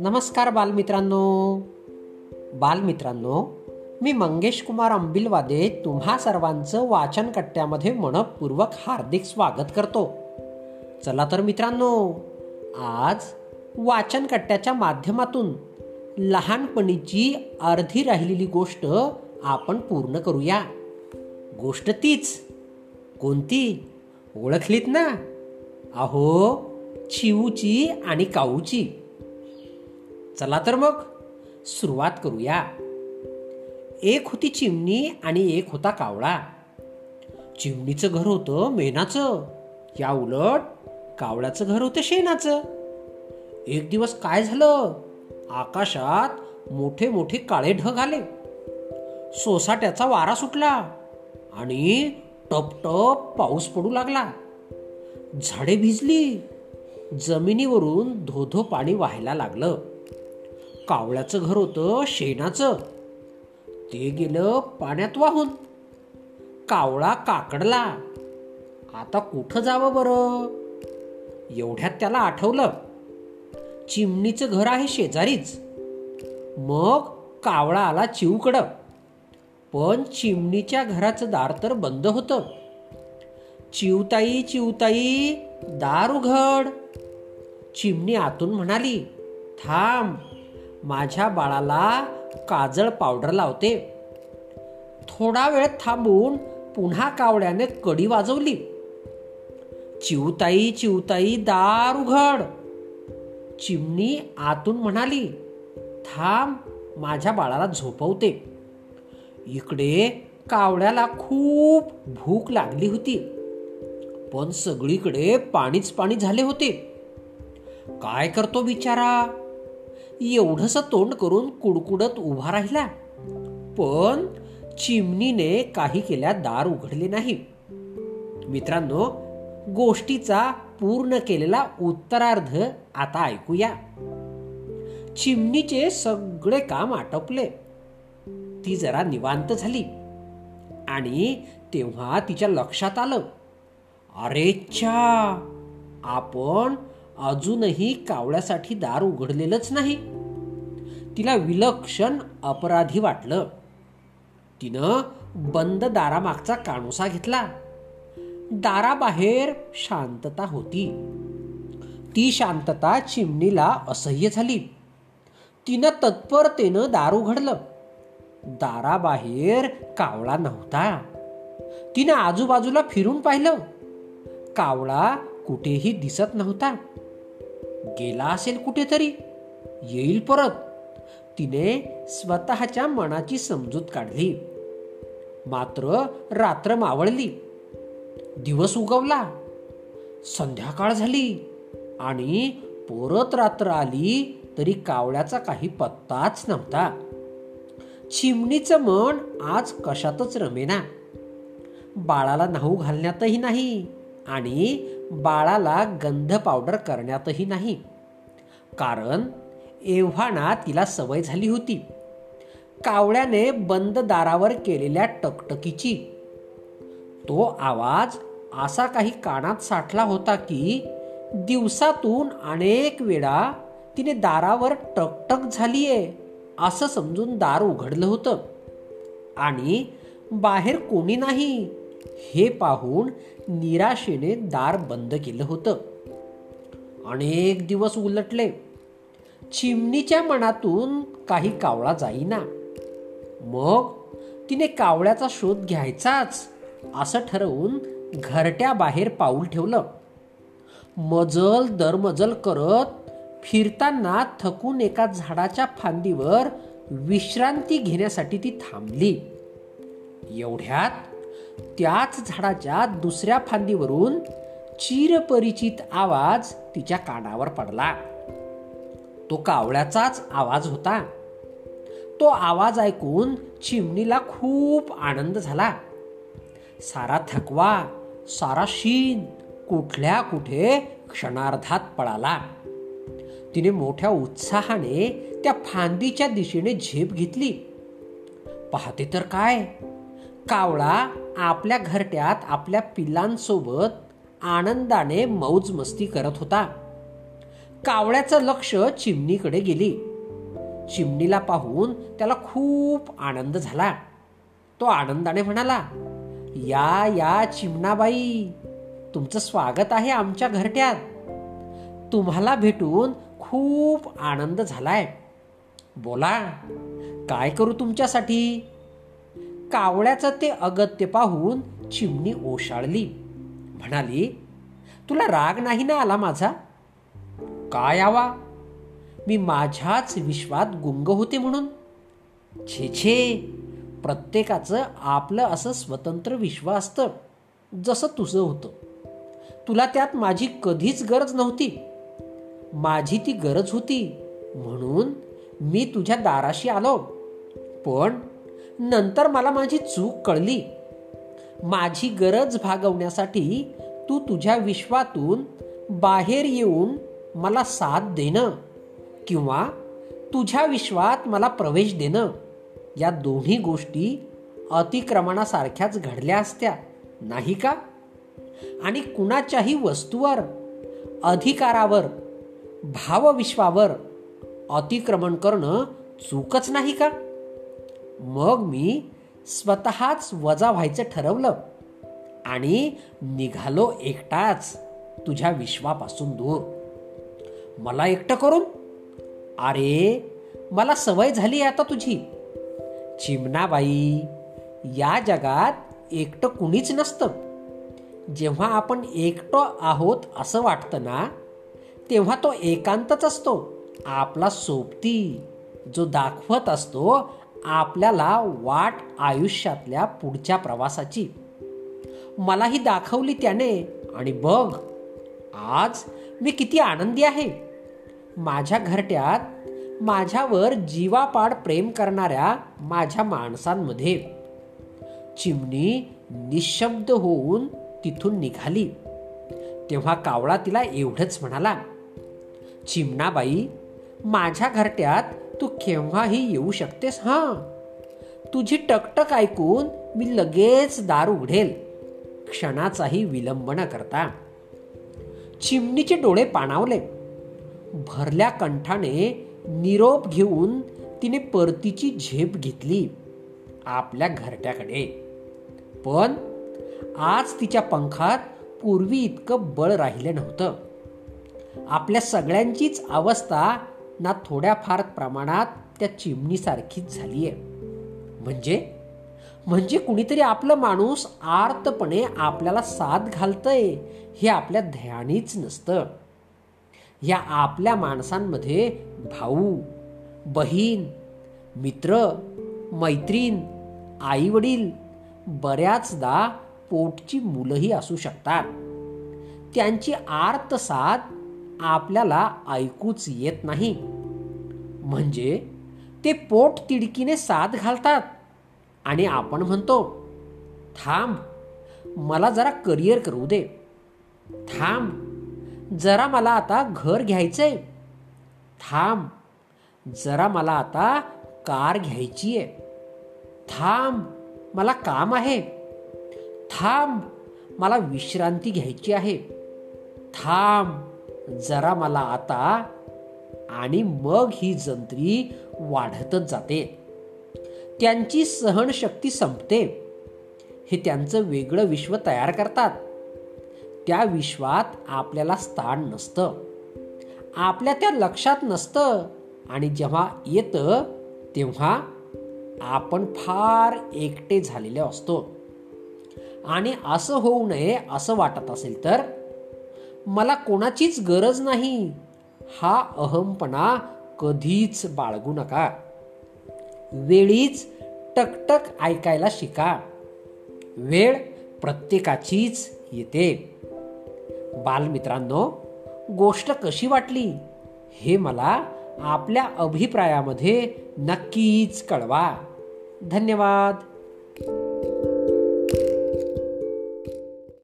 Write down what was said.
नमस्कार बालमित्रांनो. बालमित्रांनो मी मंगेश कुमार अंबिलवादे तुम्हा सर्वांचं वाचन कट्ट्यामध्ये मनपूर्वक हार्दिक स्वागत करतो. चला तर मित्रांनो आज वाचन कट्ट्याच्या माध्यमातून लहानपणीची अर्धी राहिलेली गोष्ट आपण पूर्ण करूया. गोष्ट तीच कोणती? ओळखलीत ना? अहो चिऊची आणि काऊची. चला तर मग सुरुवात करूया. एक होती चिमणी आणि एक होता कावळा. चिमणीचं घर होतं मेनाचं. या उलट कावळ्याचं घर होतं शेणाचं. एक दिवस काय झालं? आकाशात मोठे मोठे काळे ढग आले. सोसाट्याचा वारा सुटला आणि टपटप पाऊस पडू लागला. झाडे भिजली. जमिनीवरून धोधो पाणी व्हायला लागलं. कावळ्याचं घर होतं शेणाचं. ते गेलं पाण्यात वाहून. कावळा काकडला. आता कुठं जावं बरं? एवढ्यात त्याला आठवलं. चिमणीचं घर आहे शेजारीच. मग कावळा आला चिवकडं. पण चिमणीच्या घराचं दार तर बंद होतं. चिवताई चिवताई दार उघड. चिमणी आतून म्हणाली थांब माझ्या बाळाला काजळ पावडर लावते. थोडा वेळ थांबून पुन्हा कावड्याने कडी वाजवली. चिवताई चिवताई दार उघड. चिमणी आतून म्हणाली थांब माझ्या बाळाला झोपवते. इकडे कावड्याला खूप भूक लागली होती. पण सगळीकडे पाणीच पाणी झाले होते. काय करतो बिचारा? एवढस तोंड करून कुडकुडत उभा राहिला. पण चिमणीने काही केल्या दार उघडले नाही. मित्रांनो गोष्टीचा पूर्ण केलेला उत्तरार्ध आता ऐकूया. चिमणीचे सगळे काम आटपले. ती जरा निवांत झाली. आणि तेव्हा तिच्या लक्षात आलं. अरेच्छा आपण अजूनही कावळ्यासाठी दार उघडलेलंच नाही. तिला विलक्षण अपराधी वाटलं. तिनं बंद दारामागचा काणोसा घेतला. दाराबाहेर शांतता होती. ती शांतता चिमणीला असह्य झाली. तिनं तत्परतेनं दार उघडलं. दाराबाहेर कावळा नव्हता. तिनं आजूबाजूला फिरून पाहिलं. कावळा कुठेही दिसत नव्हता. गेला असेल कुठेतरी. येईल परत. तिने स्वतःच्या मनाची समजूत काढली. मात्र रात्र मावळली. दिवस उगवला. संध्याकाळ झाली. आणि परत रात्र आली तरी कावळ्याचा काही पत्ताच नव्हता. चिमणीचं मन आज कशातच रमेना. बाळाला नाहू घालण्यातही नाही आणि बाळाला गंध पावडर करण्यातही नाही. कारण एव्हाना तिला सवय झाली होती. कावळ्याने बंद दारावर केलेल्या टकटकीची. तो आवाज असा काही कानात साठला होता की दिवसातून अनेक वेळा तिने दारावर टकटक झालीये. असं समजून दार उघडलं होतं. आणि बाहेर कोणी नाही. हे पाहून निराशेने दार बंद केलं होतं. अनेक दिवस उलटले. चिमणीच्या मनातून काही कावळा जाईना. मग तिने कावळ्याचा शोध घ्यायचाच असं ठरवून घरट्या बाहेर पाऊल ठेवलं. मजल दरमजल करत फिरताना थकून एका झाडाच्या फांदीवर विश्रांती घेण्यासाठी ती थांबली. एवढ्यात त्याच झाडाच्या दुसऱ्या फांदीवरून चिरपरिचित आवाज तिच्या कानावर पडला. तो कावळ्याचाच आवाज होता. तो आवाज ऐकून चिमणीला खूप आनंद झाला. सारा थकवा सारा शीन कुठल्या कुठे क्षणार्धात पळाला. तिने मोठ्या उत्साहाने त्या फांदीच्या दिशेने झेप घेतली. पाहते तर काय? कावळा आपल्या घरट्यात आपल्या पिल्लांसोबत आनंदाने मौज मस्ती करत होता. कावळ्याचं लक्ष चिमणीकडे गेली. चिमणीला पाहून त्याला खूप आनंद झाला. तो आनंदाने म्हणाला या या चिमणाबाई तुमचं स्वागत आहे आमच्या घरट्यात. तुम्हाला भेटून खूप आनंद झालाय. बोला काय करू तुमच्यासाठी? कावळ्याचं ते अगत्य पाहून चिमणी ओशाळली. म्हणाली तुला राग नाही ना आला माझा? काय यावा मी माझ्याच विश्वात गुंग होते म्हणून. छे छे प्रत्येकाचं आपलं असं स्वतंत्र विश्व असतं जसं तुझं होतं. तुला त्यात माझी कधीच गरज नव्हती. माझी ती गरज होती. म्हणून मी तुझ्या दाराशी आलो. पण नंतर मला माझी चूक कळली. माझी गरज भागवण्यासाठी तू तुझ्या विश्वातून बाहेर येऊन मला साथ देणं किंवा तुझ्या विश्वात मला प्रवेश देणं या दोन्ही गोष्टी अतिक्रमणासारख्याच घडल्या असत्या नाही का? आणि कुणाच्याही वस्तूवर अधिकारावर भावविश्वावर अतिक्रमण करणं चूकच नाही का? मग मी स्वतःच वजा व्हायचं ठरवलं आणि निघालो एकटाच तुझ्या विश्वापासून दूर. मला एकटं करून? अरे मला सवय झाली आता तुझी. चिमणाबाई या जगात एकटं कुणीच नसतं. जेव्हा आपण एकटं आहोत असं वाटतं ना तेव्हा तो एकांतच असतो. आपला सोबती जो दाखवत असतो आपल्याला वाट आयुष्यातल्या पुढच्या प्रवासाची. मलाही दाखवली त्याने आणि बघ आज मी किती आनंदी आहे. माझ्या घरट्यात माझ्यावर जीवापाड प्रेम करणाऱ्या माझ्या माणसांमध्ये चिमणी निशब्द होऊन तिथून निघाली. तेव्हा कावळा तिला एवढंच म्हणाला चिमणाबाई माझ्या घरट्यात तू केव्हाही येऊ शकतेस हा. तुझी टकटक ऐकून मी लगेच दार उघडेल. क्षणाचाही विलंब न करता. चिमणीचे डोळे पाणावले. भरल्या कंठाने निरोप घेऊन तिने परतीची झेप घेतली आपल्या घरट्याकडे. पण आज तिच्या पंखात पूर्वी इतकं बळ राहिलं नव्हतं. आपल्या सगळ्यांचीच अवस्था ना थोड्याफार प्रमाणात त्या चिमणीसारखीच झाली आहे म्हणजे? म्हणजे कुणीतरी आपलं माणूस आर्तपणे आपल्याला साथ घालतंय हे आपल्या ध्यानीच नसतं. या आपल्या माणसांमध्ये भाऊ बहीण मित्र मैत्रीण आईवडील बऱ्याचदा पोटची मुलंही असू शकतात. त्यांची आर्त साथ आपल्याला ऐकूच येत नाही. म्हणजे ते पोट तिडकीने साथ घालतात. आणि आपण म्हणतो थांब मला जरा करिअर करू दे. थांब जरा मला आता घर घ्यायचंय. थांब जरा मला आता कार घ्यायची आहे थांब मला काम आहे. थांब मला विश्रांती घ्यायची आहे. थांब जरा मला आता आणि मग ही जंत्री वाढतच जाते. त्यांची सहनशक्ती संपते. हे त्यांचं वेगळं विश्व तयार करतात. त्या विश्वात आपल्याला स्थान नसतं. आपल्या त्या लक्षात नसतं आणि जेव्हा येतं तेव्हा आपण फार एकटे झालेले असतो. आणि असं होऊ नये असं वाटत असेल तर मला कोणाचीच गरज नाही. हा अहमपणा कधीच बाळगू नका. वेळीच टकटक ऐकायला शिका. वेळ प्रत्येकाचीच येते. बालमित्रांनो गोष्ट कशी वाटली? हे मला आपल्या अभिप्रायामध्ये नक्कीच कळवा. धन्यवाद.